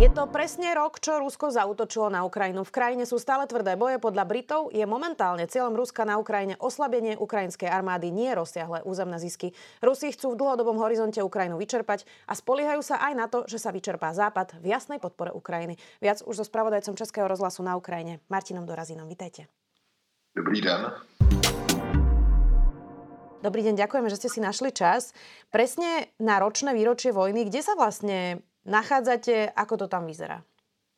Je to presne rok, čo Rusko zautočilo na Ukrajinu. V krajine sú stále tvrdé boje. Podľa Britov je momentálne cieľom Ruska na Ukrajine oslabenie ukrajinskej armády, nie rozsiahle územné zisky. Rusi chcú v dlhodobom horizonte Ukrajinu vyčerpať a spoliehajú sa aj na to, že sa vyčerpá Západ v jasnej podpore Ukrajiny. Viac už so spravodajcom Českého rozhlasu na Ukrajine, Martinom Dorazínom. Vítajte. Dobrý den. Dobrý deň, ďakujeme, že ste si našli čas. Presne na ročné výročie vojny, kde sa vlastne nachádzate, ako to tam vyzerá?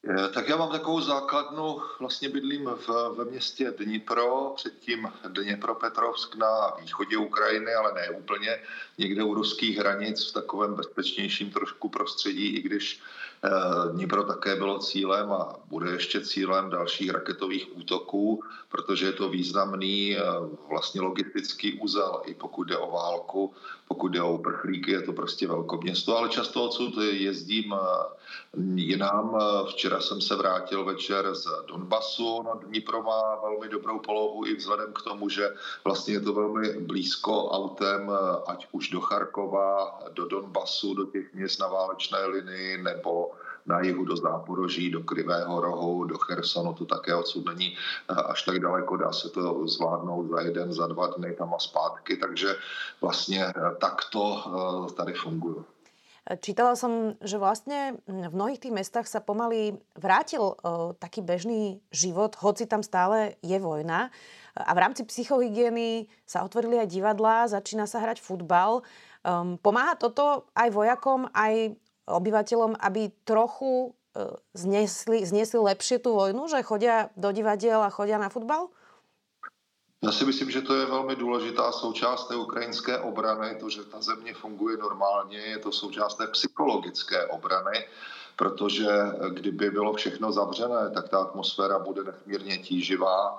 Eh, tak já mám takovou základnu, vlastně bydlím v, ve městě Dnipro, předtím Dněpropetrovsk na východě Ukrajiny, ale ne úplně, někde u ruských hranic v takovém bezpečnějším trošku prostředí, i když Eh, Dnipro také bylo cílem a bude ještě cílem dalších raketových útoků, protože je to významný eh, vlastně logistický úzel, i pokud jde o válku, pokud jde o uprchlíky, je to prostě velkoměsto, ale často odsud jezdím eh, jinam. Včera jsem se vrátil večer z Donbasu, no Dnipro má velmi dobrou polohu i vzhledem k tomu, že vlastně je to velmi blízko autem, ať už do Charkova, do Donbasu, do těch měst na válečné linii, nebo na jihu do Záporoží, do Krivého rohu, do Chersonu, to také odsud není eh, až tak daleko, dá se to zvládnout za jeden, za dva dny tam a zpátky, takže vlastně eh, takto eh, tady fungují. Čítala som, že vlastne v mnohých tých mestách sa pomaly vrátil taký bežný život, hoci tam stále je vojna. A v rámci psychohygieny sa otvorili aj divadlá, začína sa hrať futbal. Um, pomáha toto aj vojakom, aj obyvateľom, aby trochu e, znesli, znesli lepšie tu vojnu, že chodia do divadiel a chodia na futbal? Já si myslím, že to je velmi důležitá součást té ukrajinské obrany, to, že ta země funguje normálně, je to součást té psychologické obrany, protože kdyby bylo všechno zavřené, tak ta atmosféra bude nesmírně tíživá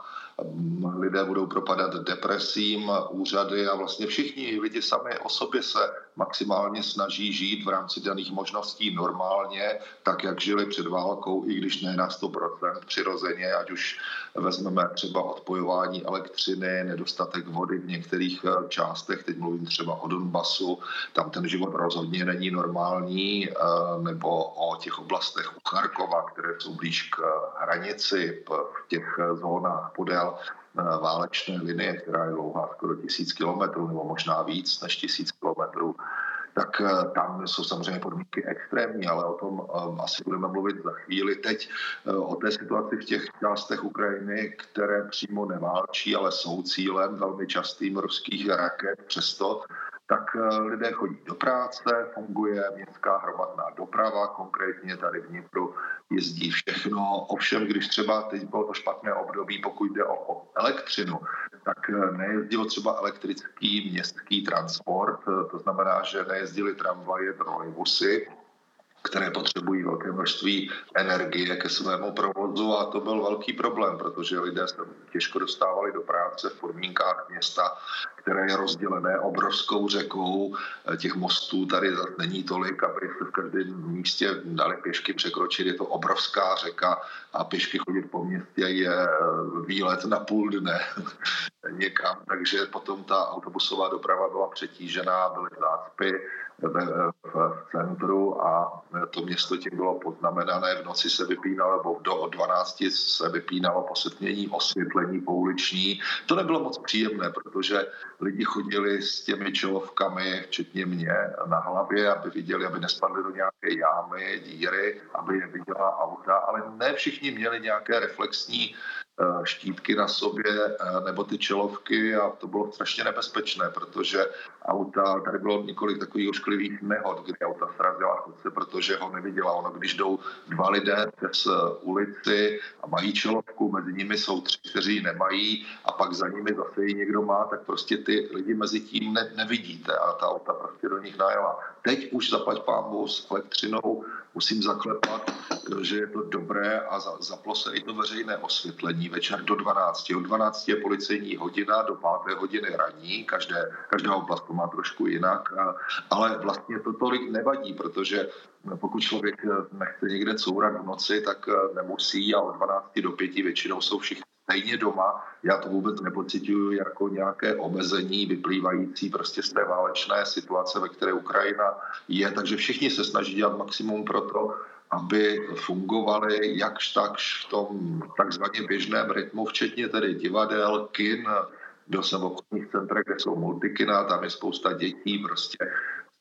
lidé budou propadat depresím, úřady a vlastně všichni lidi sami o sobě se maximálně snaží žít v rámci daných možností normálně, tak jak žili před válkou, i když ne na 100% přirozeně, ať už vezmeme třeba odpojování elektřiny, nedostatek vody v některých eh, částech, teď mluvím třeba o Donbasu, tam ten život rozhodně není normální, eh, nebo o těch oblastech u Charkova, které jsou blíž k hranici v těch zónách podél. eh, válečné linie, která je dlouhá skoro tisíc kilometrů, nebo možná víc než tisíc kilometrů, tak eh, tam jsou samozřejmě podmínky extrémní, ale o tom eh, asi budeme mluvit za chvíli. Teď o té situaci v těch částech Ukrajiny, které přímo neválčí, ale jsou cílem velmi častým ruských raket, přesto tak eh, lidé chodí do práce, funguje městská hromadná doprava, konkrétně tady v Dnipru jezdí všechno. Ovšem, když třeba teď bylo to špatné období, pokud jde o, elektřinu, tak eh, nejezdil třeba elektrický městský transport, eh, to znamená, že nejezdili tramvaje, trolejbusy, které potřebují velké množství energie ke svému provozu a to byl velký problém, protože lidé se těžko dostávali do práce v podmínkách města, které je rozdělené obrovskou řekou. Těch mostů tady není tolik, aby se v každém místě dali pěšky překročit. Je to obrovská řeka a pěšky chodit po městě je výlet na půl dne někam. Takže potom ta autobusová doprava byla přetížená, byly zácpy v centru a to město tím bylo poznamenané. V noci se vypínalo, nebo do 12 se vypínalo posetmění osvětlení pouliční. To nebylo moc příjemné, protože lidi chodili s těmi čelovkami, včetně mě, na hlavě, aby viděli, aby nespadli do nějaké jámy, díry, aby je viděla auta, ale ne všichni měli nějaké reflexní štítky na sobě eh, nebo ty čelovky a to bylo strašně nebezpečné, protože auta, tady bylo několik takových ošklivých nehod, kdy auta srazila chodce, protože ho neviděla. Ono, když jdou dva lidé přes eh, ulici a mají čelovku, mezi nimi jsou tři, kteří nemají a pak za nimi zase ji někdo má, tak prostě ty lidi mezi tím ne, nevidíte a ta auta prostě do nich najela. Teď už zaplať pámu s elektřinou musím zaklepat, že je to dobré a zaplo se i to veřejné osvětlení omezení večer do 12. Od 12 je policejní hodina do 5. hodiny raní, každé, každá oblast to má trošku jinak, ale vlastně to tolik nevadí, protože pokud člověk nechce někde courat v noci, tak nemusí a od 12 do 5 většinou jsou všichni stejně doma. Já to vůbec nepocituju jako nějaké omezení vyplývající prostě z té válečné situace, ve které Ukrajina je. Takže všichni se snaží dělat maximum pro to, aby fungovaly jakž takž v tom takzvaně běžném rytmu, včetně tedy divadel, kin, byl jsem v obchodních centrech, kde jsou multikina, tam je spousta dětí, prostě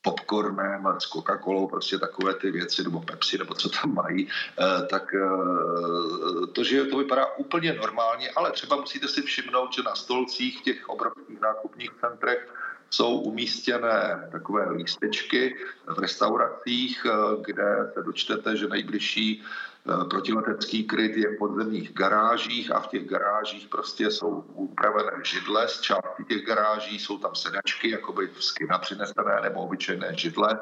popcornem, s Coca-Colou, prostě takové ty věci, nebo Pepsi, nebo co tam mají, eh, tak eh, to, že to vypadá úplně normálně, ale třeba musíte si všimnout, že na stolcích těch obrovských nákupních centrech jsou umístěné takové lístečky v restauracích, eh, kde se dočtete, že nejbližší eh, protiletecký kryt je v podzemních garážích a v těch garážích prostě jsou upravené židle z části těch garáží, jsou tam sedačky, jakoby z kina přinesené nebo obyčejné židle.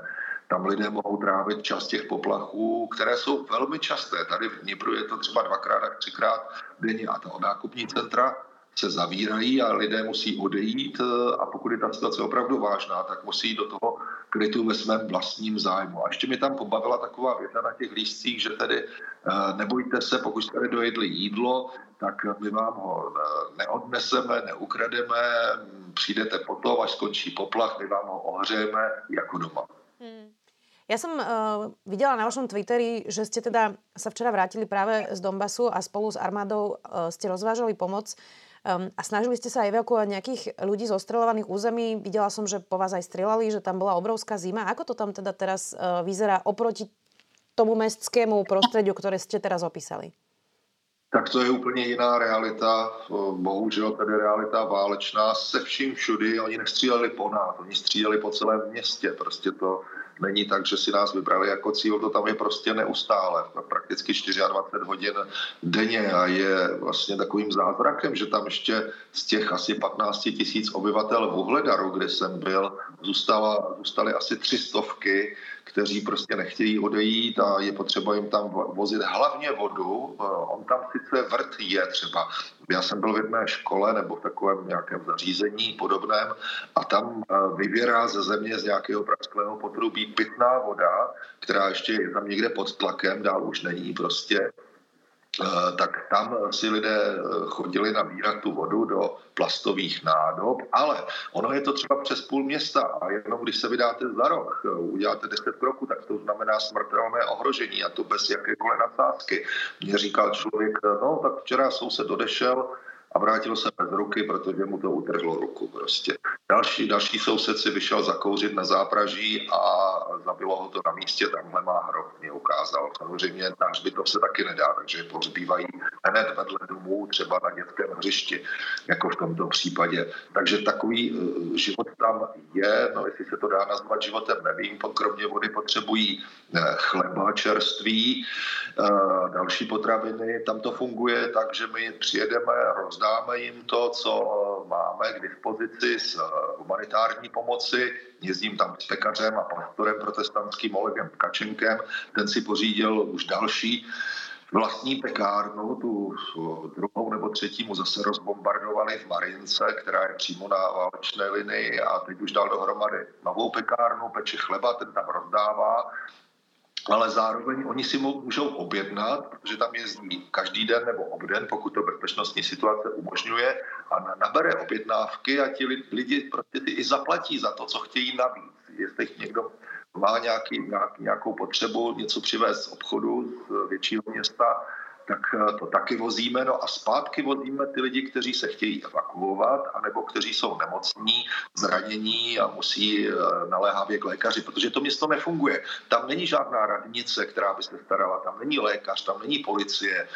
Tam lidé mohou trávit čas těch poplachů, které jsou velmi časté. Tady v Dnipru je to třeba dvakrát a třikrát denně a to nákupní centra se zavírají a lidé musí odejít eh, a pokud je ta situace opravdu vážná, tak musí do toho krytu ve svém vlastním zájmu. A ještě mi tam pobavila taková věta na těch lístcích, že tedy eh, nebojte se, pokud jste dojedli jídlo, tak my vám ho eh, neodneseme, neukrademe, přijdete potom, až skončí poplach, my vám ho ohřejeme jako doma. Hmm. Ja som uh, videla na vašom Twitteri, že ste teda sa včera vrátili práve z Donbasu a spolu s armádou uh, ste rozvážali pomoc Um, a snažili ste sa evakuovať nejakých ľudí z ostrelovaných území. Videla som, že po vás aj strelali, že tam bola obrovská zima. Ako to tam teda teraz uh, vyzerá oproti tomu mestskému prostrediu, ktoré ste teraz opísali? Tak to je úplně jiná realita, bohužel tedy realita válečná se vším všudy. Oni nestříleli po nás, oni stříleli po celém městě. Prostě to není tak, že si nás vybrali jako cíl, to tam je prostě neustále, prakticky 24 hodin denně a je vlastně takovým zázrakem, že tam ještě z těch asi 15 tisíc obyvatel v Uhledaru, kde jsem byl, zůstala, zůstaly asi tři stovky, kteří prostě nechtějí odejít a je potřeba jim tam vozit hlavně vodu. Eh, on tam sice vrt je třeba. Já jsem byl v jedné škole nebo v takovém nějakém zařízení podobném a tam eh, vyvěrá ze země z nějakého prasklého potrubí pitná voda, která ještě je tam někde pod tlakem, dál už není prostě Eh, tak tam si lidé eh, chodili nabírat tu vodu do plastových nádob, ale ono je to třeba přes půl města a jenom když se vydáte za rok, eh, uděláte 10 kroků, tak to znamená smrtelné ohrožení a to bez jakékoliv nadsázky. Mně říkal člověk, no tak včera soused odešel, a vrátil se bez ruky, protože mu to utrhlo ruku prostě. Další, další soused si vyšel zakouřit na zápraží a zabilo ho to na místě, tamhle má hrob, mě ukázal. Samozřejmě na hřbitov se taky nedá, takže pohřbívají hned vedle domů, třeba na dětském hřišti, jako v tomto případě. Takže takový uh, život tam je, no jestli se to dá nazvat životem, nevím, kromě vody potřebují uh, chleba čerství, uh, další potraviny, tam to funguje tak, že my přijedeme, roz rozdáme jim to, co máme k dispozici z eh, humanitární pomoci. Jezdím tam s pekařem a pastorem protestantským Olegem Kačenkem. Ten si pořídil už další vlastní pekárnu, tu druhou nebo třetí mu zase rozbombardovali v Marince, která je přímo na válečné linii a teď už dal dohromady novou pekárnu, peče chleba, ten tam rozdává ale zároveň oni si můžou objednat, protože tam jezdí každý den nebo obden, pokud to bezpečnostní situace umožňuje, a nabere objednávky a ti lidi prostě ty i zaplatí za to, co chtějí navíc. Jestli někdo má nějaký, nějaký, nějakou potřebu něco přivést z obchodu z většího města, tak eh, to taky vozíme. No a zpátky vozíme ty lidi, kteří se chtějí evakuovat, anebo kteří jsou nemocní, zranění a musí eh, naléhavě k lékaři, protože to město nefunguje. Tam není žádná radnice, která by se starala, tam není lékař, tam není policie,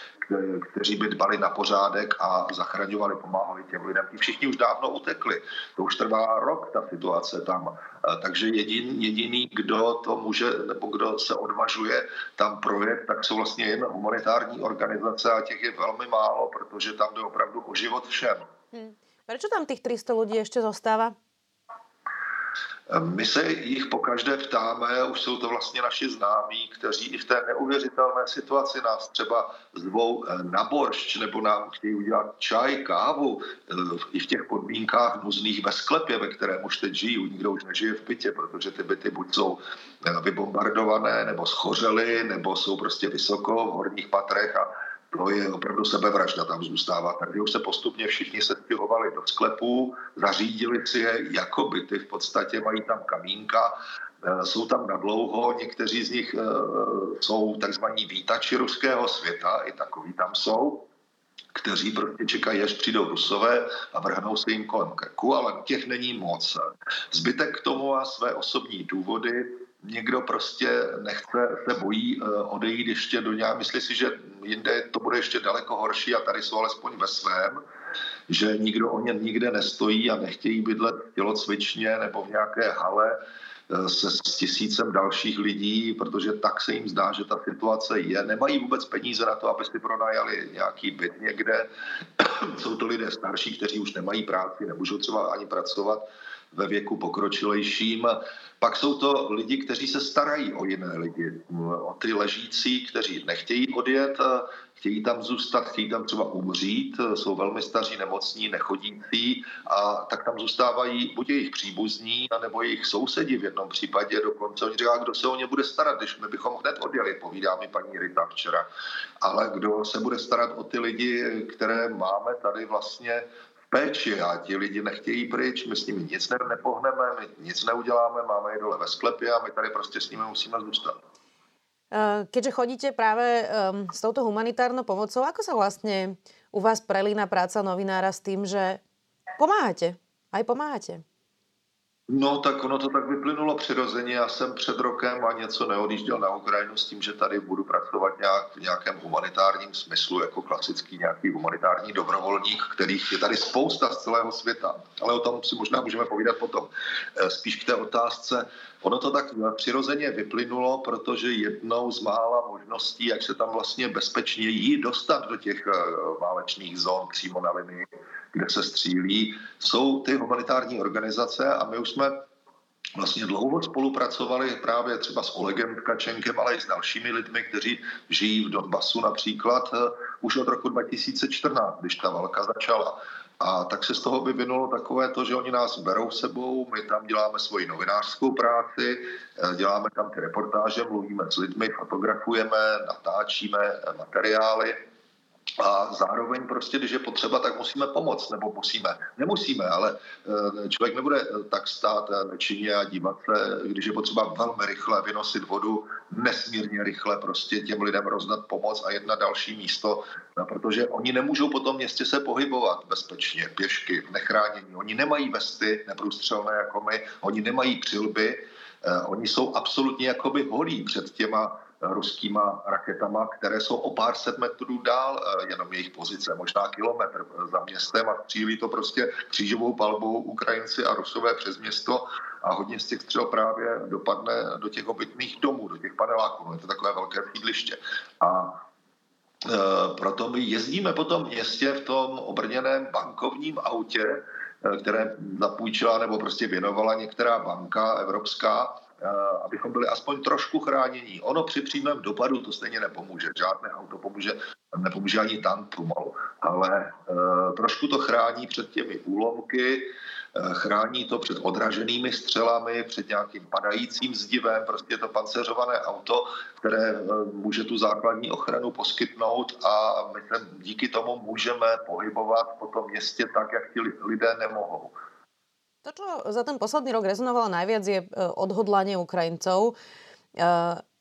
kteří by dbali na pořádek a zachraňovali, pomáhali těm lidem. Ti všichni už dávno utekli. To už trvá rok, ta situace tam. Takže jedin, jediný, kdo to může, nebo kdo se odvažuje tam projet, tak jsou vlastně jen humanitární organizace a těch je velmi málo, protože tam jde opravdu o život všem. Hmm. Proč tam těch 300 lidí ještě zůstává? My se jich pokaždé ptáme, už jsou to vlastně naši známí, kteří i v té neuvěřitelné situaci nás třeba zvou eh, na boršč nebo nám chtějí udělat čaj, kávu eh, i v těch podmínkách nuzných ve sklepě, ve kterém už teď žijí. Nikdo už nežije v bytě, protože ty byty buď jsou eh, vybombardované, nebo schořely, nebo jsou prostě vysoko v horních patrech a to je opravdu sebevražda tam zůstává. Takže už se postupně všichni se stěhovali do sklepů, zařídili si je jako byty, v podstatě mají tam kamínka, eh, jsou tam na dlouho, někteří z nich eh, jsou takzvaní výtači ruského světa, i takový tam jsou, kteří prostě čekají, až přijdou rusové a vrhnou se jim kolem krku, ale těch není moc. Zbytek k tomu má své osobní důvody, někdo prostě nechce, se bojí eh, odejít ještě do nějak, myslí si, že jinde to bude ještě daleko horší a tady jsou alespoň ve svém, že nikdo o ně nikde nestojí a nechtějí bydlet tělocvičně nebo v nějaké hale eh, se s tisícem dalších lidí, protože tak se jim zdá, že ta situace je. Nemají vůbec peníze na to, aby si pronajali nějaký byt někde. Jsou to lidé starší, kteří už nemají práci, nemůžou třeba ani pracovat ve věku pokročilejším. Pak jsou to lidi, kteří se starají o jiné lidi, o ty ležící, kteří nechtějí odjet, chtějí tam zůstat, chtějí tam třeba umřít, jsou velmi staří, nemocní, nechodící a tak tam zůstávají buď jejich příbuzní, nebo jejich sousedi v jednom případě dokonce. Oni říká, kdo se o ně bude starat, když my bychom hned odjeli, povídá mi paní Rita včera. Ale kdo se bude starat o ty lidi, které máme tady vlastně péči a ti lidi nechtějí pryč, my s nimi nic ne, nepohneme, my nic neuděláme, máme je dole ve sklepě a my tady prostě s nimi musíme zůstat. Eh, keďže chodíte práve um, s touto humanitárnou pomocou, ako sa vlastne u vás prelína práca novinára s tým, že pomáhate? Aj pomáhate? No, tak ono to tak vyplynulo přirozeně. Já jsem před rokem a něco neodjížděl na Ukrajinu s tím, že tady budu pracovat nějak v nějakém humanitárním smyslu, jako klasický nějaký humanitární dobrovolník, kterých je tady spousta z celého světa. Ale o tom si možná můžeme povídat potom. Eh, spíš k té otázce. Ono to tak přirozeně vyplynulo, protože jednou z mála možností, jak se tam vlastně bezpečně jí dostat do těch eh, válečných zón přímo na linii, kde se střílí, jsou ty humanitární organizace a my už jsme vlastně dlouho spolupracovali právě třeba s Olegem Tkačenkem, ale i s dalšími lidmi, kteří žijí v Donbasu například eh, už od roku 2014, když ta válka začala. A tak se z toho vyvinulo takové to, že oni nás berou sebou, my tam děláme svoji novinářskou práci, eh, děláme tam ty reportáže, mluvíme s lidmi, fotografujeme, natáčíme materiály a zároveň prostě, když je potřeba, tak musíme pomoct, nebo musíme, nemusíme, ale eh, člověk nebude eh, tak stát eh, nečinně a dívat se, když je potřeba velmi rychle vynosit vodu, nesmírně rychle prostě těm lidem rozdat pomoc a jedna další místo, protože oni nemůžou po tom městě se pohybovat bezpečně, pěšky, nechránění. Oni nemají vesty neprůstřelné jako my, oni nemají přilby, oni jsou absolutně jakoby holí před těma ruskýma raketama, které jsou o pár set metrů dál, eh, jenom jejich pozice, možná kilometr za městem a střílí to prostě křížovou palbou Ukrajinci a Rusové přes město a hodně z těch střel právě dopadne do těch obytných domů, do těch paneláků. No, je to takové velké sídliště. A e, proto my jezdíme po tom městě v tom obrněném bankovním autě, eh, které zapůjčila nebo prostě věnovala některá banka evropská abychom byli aspoň trošku chránění. Ono při přímém dopadu to stejně nepomůže. Žádné auto pomůže, nepomůže ani tank pomalu. Ale e, trošku to chrání před těmi úlomky, e, chrání to před odraženými střelami, před nějakým padajícím zdivem. Prostě to panceřované auto, které může tu základní ochranu poskytnout a my se díky tomu můžeme pohybovat po tom městě tak, jak ti lidé nemohou. To, čo za ten posledný rok rezonovalo najviac, je e, odhodlanie Ukrajincov. E,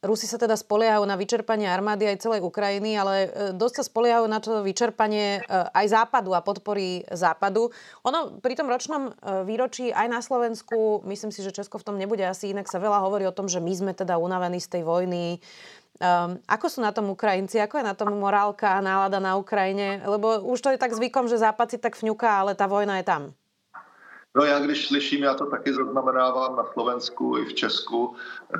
Rusi sa teda spoliehajú na vyčerpanie armády aj celej Ukrajiny, ale e, dosť sa spoliehajú na to vyčerpanie aj západu a podpory západu. Ono pri tom ročnom výročí aj na Slovensku, myslím si, že Česko v tom nebude asi inak, sa veľa hovorí o tom, že my sme teda unavení z tej vojny. Um, ako sú na tom Ukrajinci? Ako je na tom morálka a nálada na Ukrajine? Lebo už to je tak zvykom, že Západ si tak fňuká, ale tá vojna je tam. No já když slyším, já to taky zaznamenávám na Slovensku i v Česku,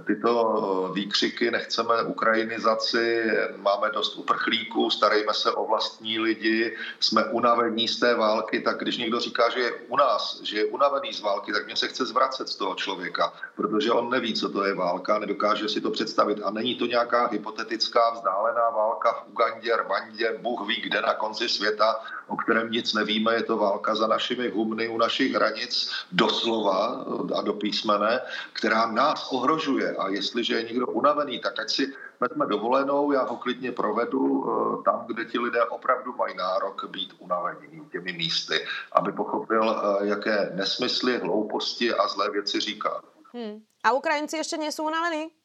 tyto výkřiky, nechceme ukrajinizaci, máme dost uprchlíků, starejme se o vlastní lidi, jsme unavení z té války, tak když někdo říká, že je u nás, že je unavený z války, tak mě se chce zvracet z toho člověka, protože on neví, co to je válka, nedokáže si to představit. A není to nějaká hypotetická vzdálená válka v Ugandě, Rwandě, Bůh ví kde na konci světa, o kterém nic nevíme, je to válka za našimi humny u našich hranic, doslova a do písmene, která nás ohrožuje. A jestliže je někdo unavený, tak ať si vezme dovolenou, já ho klidně provedu eh, tam, kde ti lidé opravdu mají nárok být unavení těmi místy, aby pochopil, eh, jaké nesmysly, hlouposti a zlé věci říká. Hmm. A Ukrajinci ještě nejsou unavení?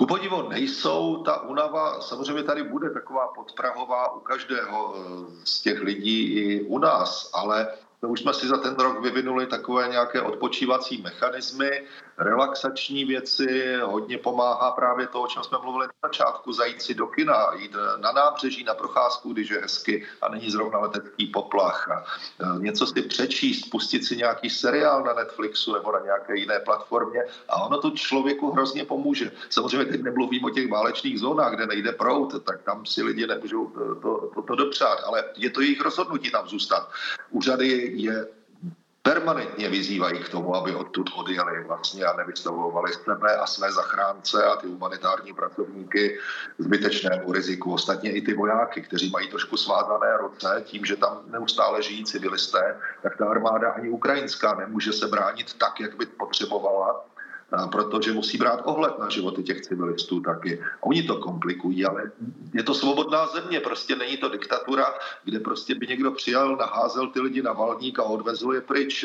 Ku podivu nejsou, ta unava samozřejmě tady bude taková podprahová u každého eh, z těch lidí i u nás, ale to už jsme si za ten rok vyvinuli takové nějaké odpočívací mechanismy, relaxační věci, hodně pomáhá právě to, o čem jsme mluvili na začátku, zajít si do kina, jít na nábřeží, na procházku, když je hezky a není zrovna letecký poplach. A e, něco si přečíst, pustit si nějaký seriál na Netflixu nebo na nějaké jiné platformě a ono to člověku hrozně pomůže. Samozřejmě teď nemluvím o těch válečných zónách, kde nejde prout, tak tam si lidi nemůžou to, to, to, to dopřát, ale je to jejich rozhodnutí tam zůstat. Úřady je permanentně vyzývají k tomu, aby odtud odjeli vlastně a nevystavovali sebe a své zachránce a ty humanitární pracovníky zbytečnému riziku. Ostatně i ty vojáky, kteří mají trošku svázané ruce tím, že tam neustále žijí civilisté, tak ta armáda ani ukrajinská nemůže se bránit tak, jak by potřebovala protože musí brát ohled na životy těch civilistů taky. Oni to komplikují, ale je to svobodná země, prostě není to diktatura, kde prostě by někdo přijal, naházel ty lidi na valník a odvezl je pryč.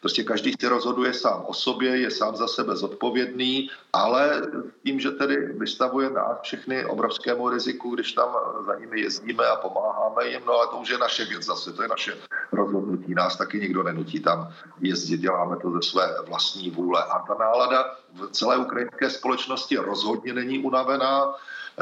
Prostě každý si rozhoduje sám o sobě, je sám za sebe zodpovědný, ale tím, že tedy vystavuje nás všechny obrovskému riziku, když tam za nimi jezdíme a pomáháme jim, no ale to už je naše věc zase, to je naše rozhodnutí. Nás taky nikdo nenutí tam jezdit, děláme to ze své vlastní vůle. A ta nálada vláda v celé ukrajinské společnosti rozhodně není unavená.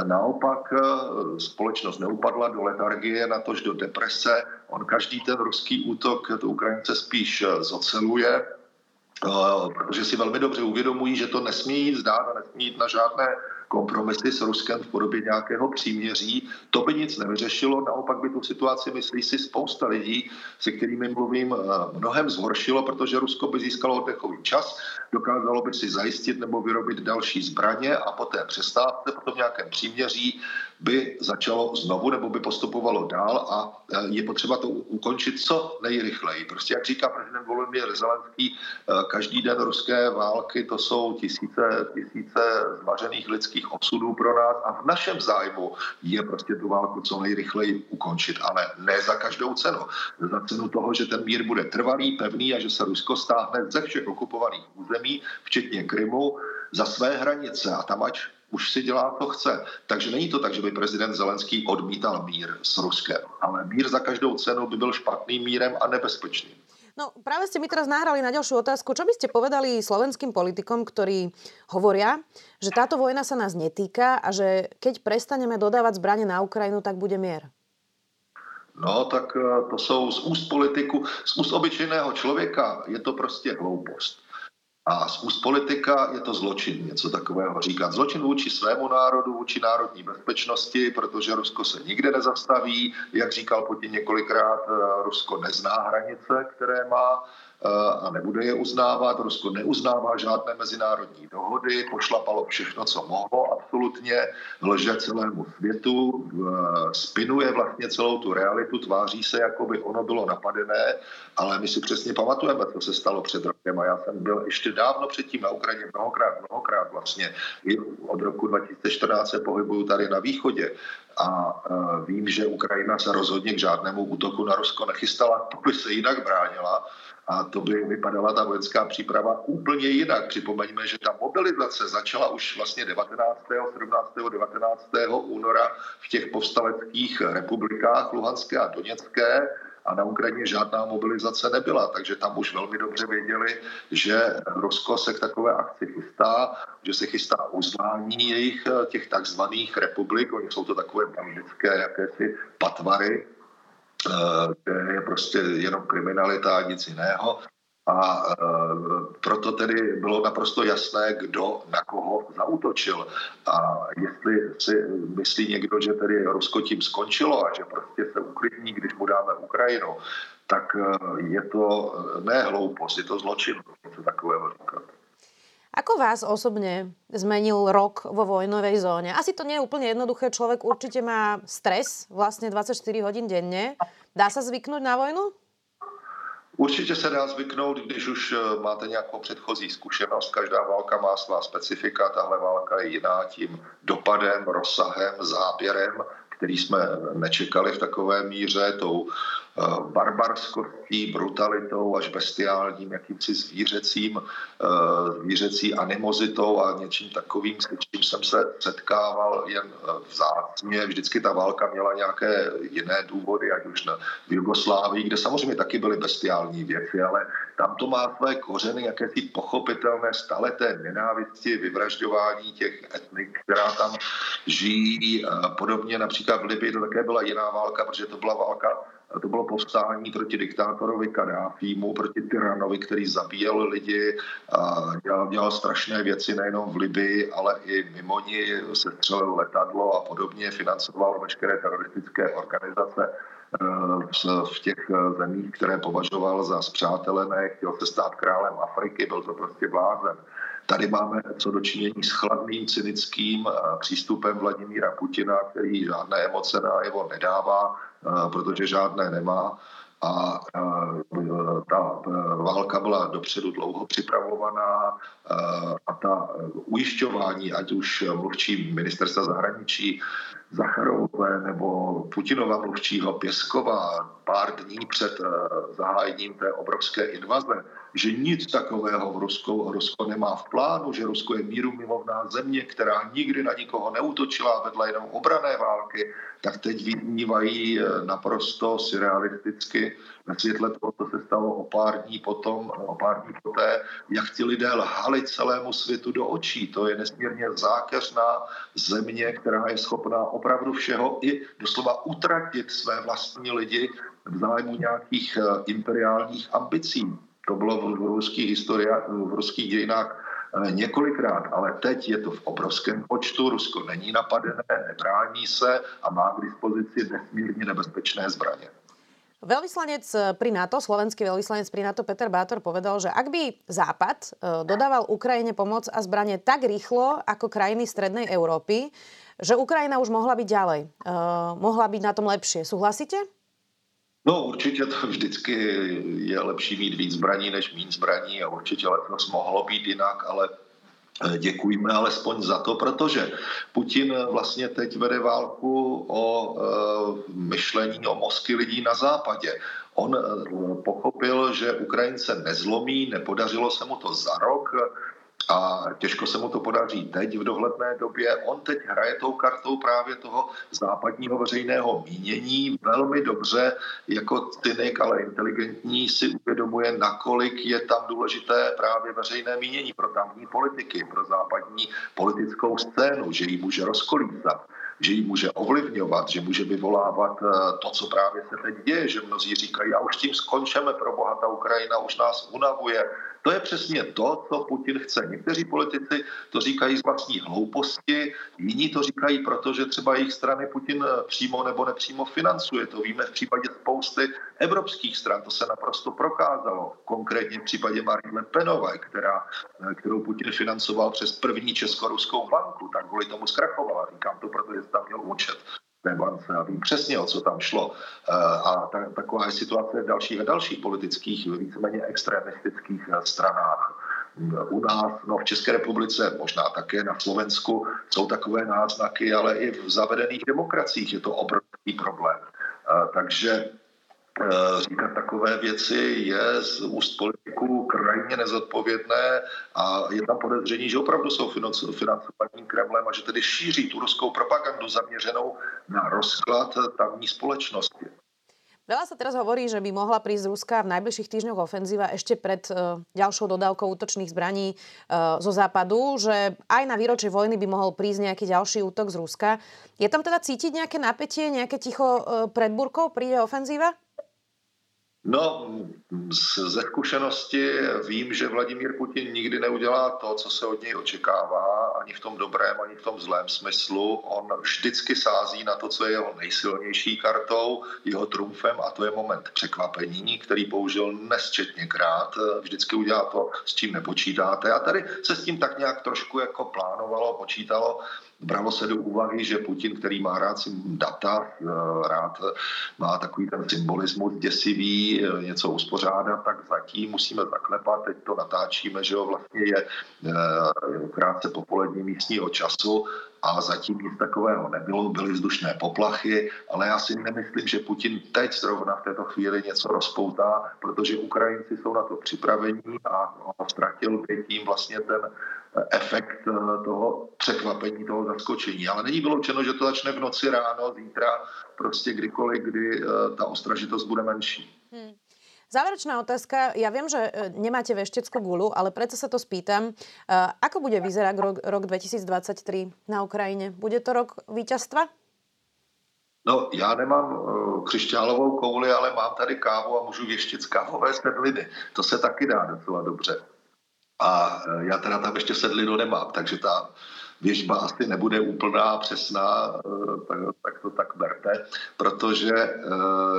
Naopak eh, společnost neupadla do letargie, natož do deprese. On každý ten ruský útok to Ukrajince spíš eh, zoceluje, eh, protože si velmi dobře uvědomují, že to nesmí jít zdát a nesmí jít na žádné kompromisy s Ruskem v podobě nějakého příměří. To by nic nevyřešilo, naopak by tu situaci, myslí si, spousta lidí, se kterými mluvím, eh, mnohem zhoršilo, protože Rusko by získalo oddechový čas, dokázalo by si zajistit nebo vyrobit další zbraně a poté přestávce, potom nějakém příměří by začalo znovu nebo by postupovalo dál a e, je potřeba to ukončit co nejrychleji. Prostě jak říká prezident Volodymyr Zelenský, e, každý den ruské války to jsou tisíce, tisíce zmařených lidských osudů pro nás a v našem zájmu je prostě tu válku co nejrychleji ukončit, ale ne za každou cenu. Za cenu toho, že ten mír bude trvalý, pevný a že se Rusko stáhne ze všech okupovaných území, včetně Krymu, za své hranice a tam ať už si dělá, co chce. Takže není to tak, že by prezident Zelenský odmítal mír s Ruskem, ale mír za každou cenu by byl špatným mírem a nebezpečným. No práve ste mi teraz nahrali na ďalšiu otázku. Čo by ste povedali slovenským politikom, ktorí hovoria, že táto vojna sa nás netýka a že keď prestaneme dodávať zbranie na Ukrajinu, tak bude mier? No, tak eh, to jsou z úst politiku, z úst obyčejného člověka je to prostě hloupost. A z úst politika je to zločin, něco takového říkat. Zločin vůči svému národu, vůči národní bezpečnosti, protože Rusko se nikde nezastaví. Jak říkal Putin několikrát, eh, Rusko nezná hranice, které má a nebude je uznávat. Rusko neuznává žádné mezinárodní dohody, pošlapalo všechno, co mohlo. Absolutně, lže celému světu, eh, spinuje vlastně celou tu realitu, tváří se, jako by ono bylo napadené, ale my si přesně pamatujeme, co se stalo před rokem. A já jsem byl ještě dávno předtím na Ukrajině mnohokrát, mnohokrát vlastně. I od roku 2014 se pohybuju tady na východě a eh, vím, že Ukrajina se rozhodně k žádnému útoku na Rusko nechystala, by se jinak bránila a to by vypadala ta vojenská příprava úplně jinak. Připomeňme, že ta mobilizace začala už vlastně 19. 17. 19. února v těch povstaleckých republikách Luhanské a Doněcké a na Ukrajině žádná mobilizace nebyla, takže tam už velmi dobře věděli, že Rusko se k takové akci chystá, že se chystá uznání jejich těch takzvaných republik, oni jsou to takové bandické jakési patvary, kde je prostě jenom kriminalita a nic jiného. A e, proto tedy bylo naprosto jasné, kdo na koho zautočil. A jestli si myslí někdo, že tedy Rusko tím skončilo a že prostě se uklidní, když mu dáme Ukrajinu, tak e, je to ne hloupost, je to zločin něco takového říkat. Ako vás osobne zmenil rok vo vojnovej zóne? Asi to nie je úplne jednoduché. Človek určite má stres, vlastne 24 hodín denne. Dá sa zvyknúť na vojnu? Určitě se dá zvyknout, když už eh, máte nějakou předchozí zkušenost. Každá válka má svá specifika, tahle válka je jiná tím dopadem, rozsahem, záběrem, který jsme nečekali v takové míře, tou barbarskostí, brutalitou až bestiálním, jakýmsi zvířecím, eh, zvířecí animozitou a něčím takovým, s čím jsem se setkával jen eh, v zácně. Vždycky ta válka měla nějaké jiné důvody, ať už na, Jugoslávii, kde samozřejmě taky byly bestiální věci, ale tam to má své kořeny, jakési pochopitelné staleté nenávisti, vyvražďování těch etnik, která tam žijí. Podobně například v Libii to také byla jiná válka, protože to byla válka to bylo povstání proti diktátorovi Kadáfímu, proti tyranovi, který zabíjel lidi, a dělal, dělal strašné věci nejenom v Libii, ale i mimo ní. Se střelil letadlo a podobně, financoval veškeré teroristické organizace eh, v těch zemích, které považoval za zpřátelené, chtěl se stát králem Afriky, byl to prostě blázen. Tady máme co dočinění s chladným, cynickým eh, přístupem Vladimíra Putina, který žádné emoce na jeho nedává, eh, protože žádné nemá. A eh, ta válka byla dopředu dlouho připravovaná a ta ujišťování, ať už mluvčí ministerstva zahraničí Zacharové nebo Putinova mluvčího Pěskova pár dní před zahájením té obrovské invaze, že nic takového v Rusko, Rusko nemá v plánu, že Rusko je míru milovná země, která nikdy na nikoho neutočila, vedla jenom obrané války, tak teď vyznívají eh, naprosto surrealisticky ve světle toho, co se stalo o pár dní potom, o pár dní poté, jak ti lidé lhali celému světu do očí. To je nesmírně zákeřná země, která je schopná opravdu všeho i doslova utratit své vlastní lidi v zájmu nějakých eh, imperiálních ambicí. To bylo v ruských, historii, v ruských dějinách eh, několikrát, ale teď je to v obrovském počtu. Rusko není napadené, nebrání se a má k dispozici nesmírně nebezpečné zbraně. Veľvyslanec eh, pri NATO, slovenský veľvyslanec pri NATO Peter Bátor povedal, že ak by Západ eh, dodával Ukrajine pomoc a zbranie tak rýchlo ako krajiny Strednej Európy, že Ukrajina už mohla byť ďalej, mohla byť na tom lepšie. Súhlasíte? No určitě to vždycky je lepší mít víc zbraní než méně zbraní a určitě letos mohlo být jinak, ale eh, děkujeme alespoň za to, protože Putin vlastně teď vede válku o e, myšlení, o mozky lidí na západě. On e, pochopil, že Ukrajince nezlomí, nepodařilo se mu to za rok, a těžko se mu to podaří teď v dohledné době. On teď hraje tou kartou právě toho západního veřejného mínění velmi dobře, jako cynik, ale inteligentní si uvědomuje, nakolik je tam důležité právě veřejné mínění pro tamní politiky, pro západní politickou scénu, že ji může rozkolízat že ji může ovlivňovat, že může vyvolávat eh, to, co právě se teď děje, že mnozí říkají, a už tím skončeme pro boha, ta Ukrajina už nás unavuje, to je přesně to, co Putin chce. Někteří politici to říkají z vlastní hlouposti, jiní to říkají, protože třeba jejich strany Putin přímo nebo nepřímo financuje. To víme v případě spousty evropských stran, to se naprosto prokázalo. Konkrétně v případě Marine Le Penové, která, kterou Putin financoval přes první českoruskou banku, tak kvůli tomu zkrachovala. Říkám to, protože tam měl účet té bance a vím přesně, o co tam šlo. Eh, a ta, taková je situace v dalších a dalších politických, víceméně extremistických eh, stranách. U nás, no v České republice, možná také na Slovensku, jsou takové náznaky, ale i v zavedených demokraciích je to obrovský problém. Eh, takže Eh, říkat takové věci je z úst politiků krajně nezodpovědné a je tam podezření, že opravdu jsou financovaní Kremlem a že tedy šíří tu ruskou propagandu zaměřenou na rozklad tamní společnosti. Veľa sa teraz hovorí, že by mohla prísť Ruska v najbližších týždňoch ofenzíva ešte pred uh, ďalšou dodávkou útočných zbraní uh, zo západu, že aj na výročie vojny by mohol prísť nejaký ďalší útok z Ruska. Je tam teda cítiť nejaké napätie, nejaké ticho pred burkou? Príde ofenzíva? No, ze zkušenosti vím, že Vladimír Putin nikdy neudělá to, co se od něj očekává, ani v tom dobrém, ani v tom zlém smyslu. On vždycky sází na to, co je jeho nejsilnější kartou, jeho trumfem, a to je moment překvapení, který použil nesčetněkrát. Vždycky udělá to, s čím nepočítáte. A tady se s tím tak nějak trošku jako plánovalo, počítalo. Bralo se do úvahy, že Putin, který má rád data, eh, rád má takový ten symbolismus děsivý, eh, něco uspořádat, tak zatím musíme zaklepat, teď to natáčíme, že jo, vlastně je eh, krátce popolední místního času a zatím nic takového nebylo, byly vzdušné poplachy, ale já si nemyslím, že Putin teď zrovna v této chvíli něco rozpoutá, protože Ukrajinci jsou na to připravení a ztratil by tím vlastně ten efekt eh, toho překvapení, toho zaskočení. Ale není vyloučeno, že to začne v noci ráno, zítra, prostě kdykoliv, kdy eh, ta ostražitost bude menší. Hmm. Záverečná otázka. Ja viem, že eh, nemáte vešteckú gulu, ale preto sa to spýtam. Ako bude vyzerať rok, rok 2023 na Ukrajine? Bude to rok víťazstva? No, já nemám uh, křišťálovou kouli, ale mám tady kávu a můžu věštit z kávové sedliny. To se taky dá docela dobře. A e, já teda tam ještě sedlinu nemám, takže ta věžba asi nebude úplná, přesná, e, tak, tak to tak berte, protože e,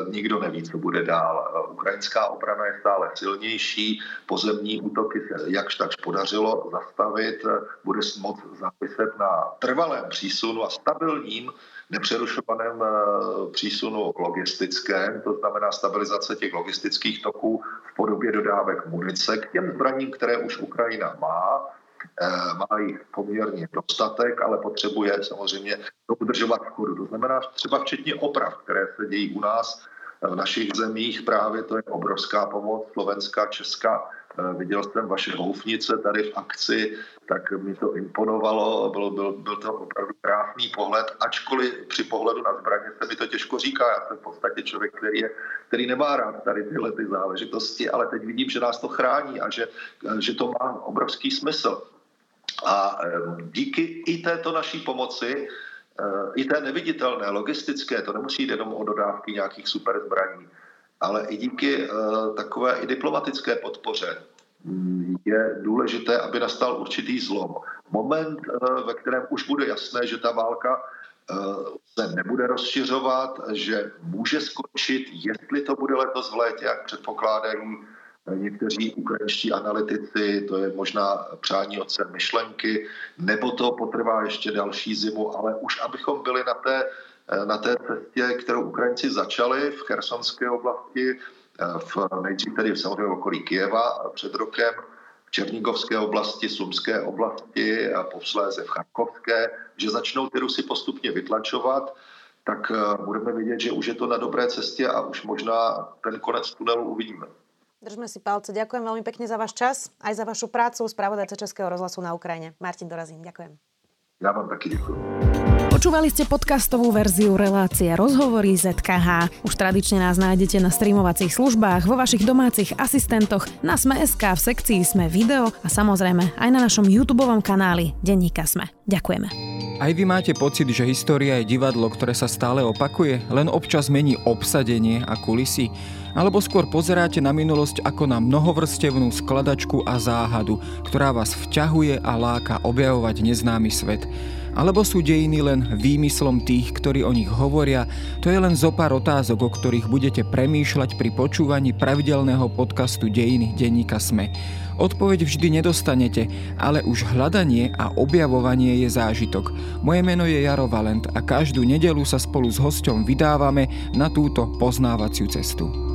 nikdo neví, co bude dál. Ukrajinská obrana je stále silnější, pozemní útoky se jakž takž podařilo zastavit, bude moc záviset na trvalém přísunu a stabilním nepřerušovaném eh, přísunu logistickém, to znamená stabilizace těch logistických toků v podobě dodávek munice k těm zbraním, které už Ukrajina má. Eh, má jich poměrně dostatek, ale potřebuje samozřejmě to udržovat v chodu. To znamená třeba včetně oprav, které se dějí u nás v našich zemích. Právě to je obrovská pomoc Slovenská, Česká. Eh, viděl jsem vaše houfnice tady v akci, tak mi to imponovalo, byl, byl, byl to opravdu krásný pohled, ačkoliv při pohledu na zbraně se mi to těžko říká. Já jsem v podstatě člověk, který, je, který nemá rád tady tyhle ty záležitosti, ale teď vidím, že nás to chrání a že, že to má obrovský smysl. A eh, díky i této naší pomoci i té neviditelné, logistické, to nemusí jít jenom o dodávky nějakých super zbraní, ale i díky eh, takové i diplomatické podpoře mm, je důležité, aby nastal určitý zlom. Moment, eh, ve kterém už bude jasné, že ta válka eh, se nebude rozšiřovat, že může skončit, jestli to bude letos v létě, jak předpokládají někteří ukrajinští analytici, to je možná přání otce myšlenky, nebo to potrvá ještě další zimu, ale už abychom byli na té, na té cestě, kterou Ukrajinci začali v Chersonské oblasti, v, nejdřív tedy v samozřejmě okolí Kijeva před rokem, v Černígovské oblasti, Slumské oblasti a posléze v Charkovské, že začnou ty Rusy postupně vytlačovat, tak eh, budeme vidět, že už je to na dobré cestě a už možná ten konec tunelu uvidíme. Držme si palce. Ďakujem veľmi pekne za váš čas, aj za vašu prácu spravodajca Českého rozhlasu na Ukrajine. Martin Dorazín, ďakujem. Ja vám taky děkuji. Počúvali ste podcastovú verziu relácie Rozhovory ZKH. Už tradične nás nájdete na streamovacích službách, vo vašich domácich asistentoch, na Sme.sk, v sekcii Sme video a samozrejme aj na našom YouTube kanáli Denníka Sme. Ďakujeme. Aj vy máte pocit, že história je divadlo, ktoré sa stále opakuje, len občas mení obsadenie a kulisy? Alebo skôr pozeráte na minulosť ako na mnohovrstevnú skladačku a záhadu, ktorá vás vťahuje a láka objavovať neznámy svet. Alebo sú dejiny len výmyslom tých, ktorí o nich hovoria? To je len zo pár otázok, o ktorých budete premýšľať pri počúvaní pravidelného podcastu Dejiny denníka Sme. Odpoveď vždy nedostanete, ale už hľadanie a objavovanie je zážitok. Moje meno je Jaro Valent a každú nedelu sa spolu s hosťom vydávame na túto poznávaciu cestu.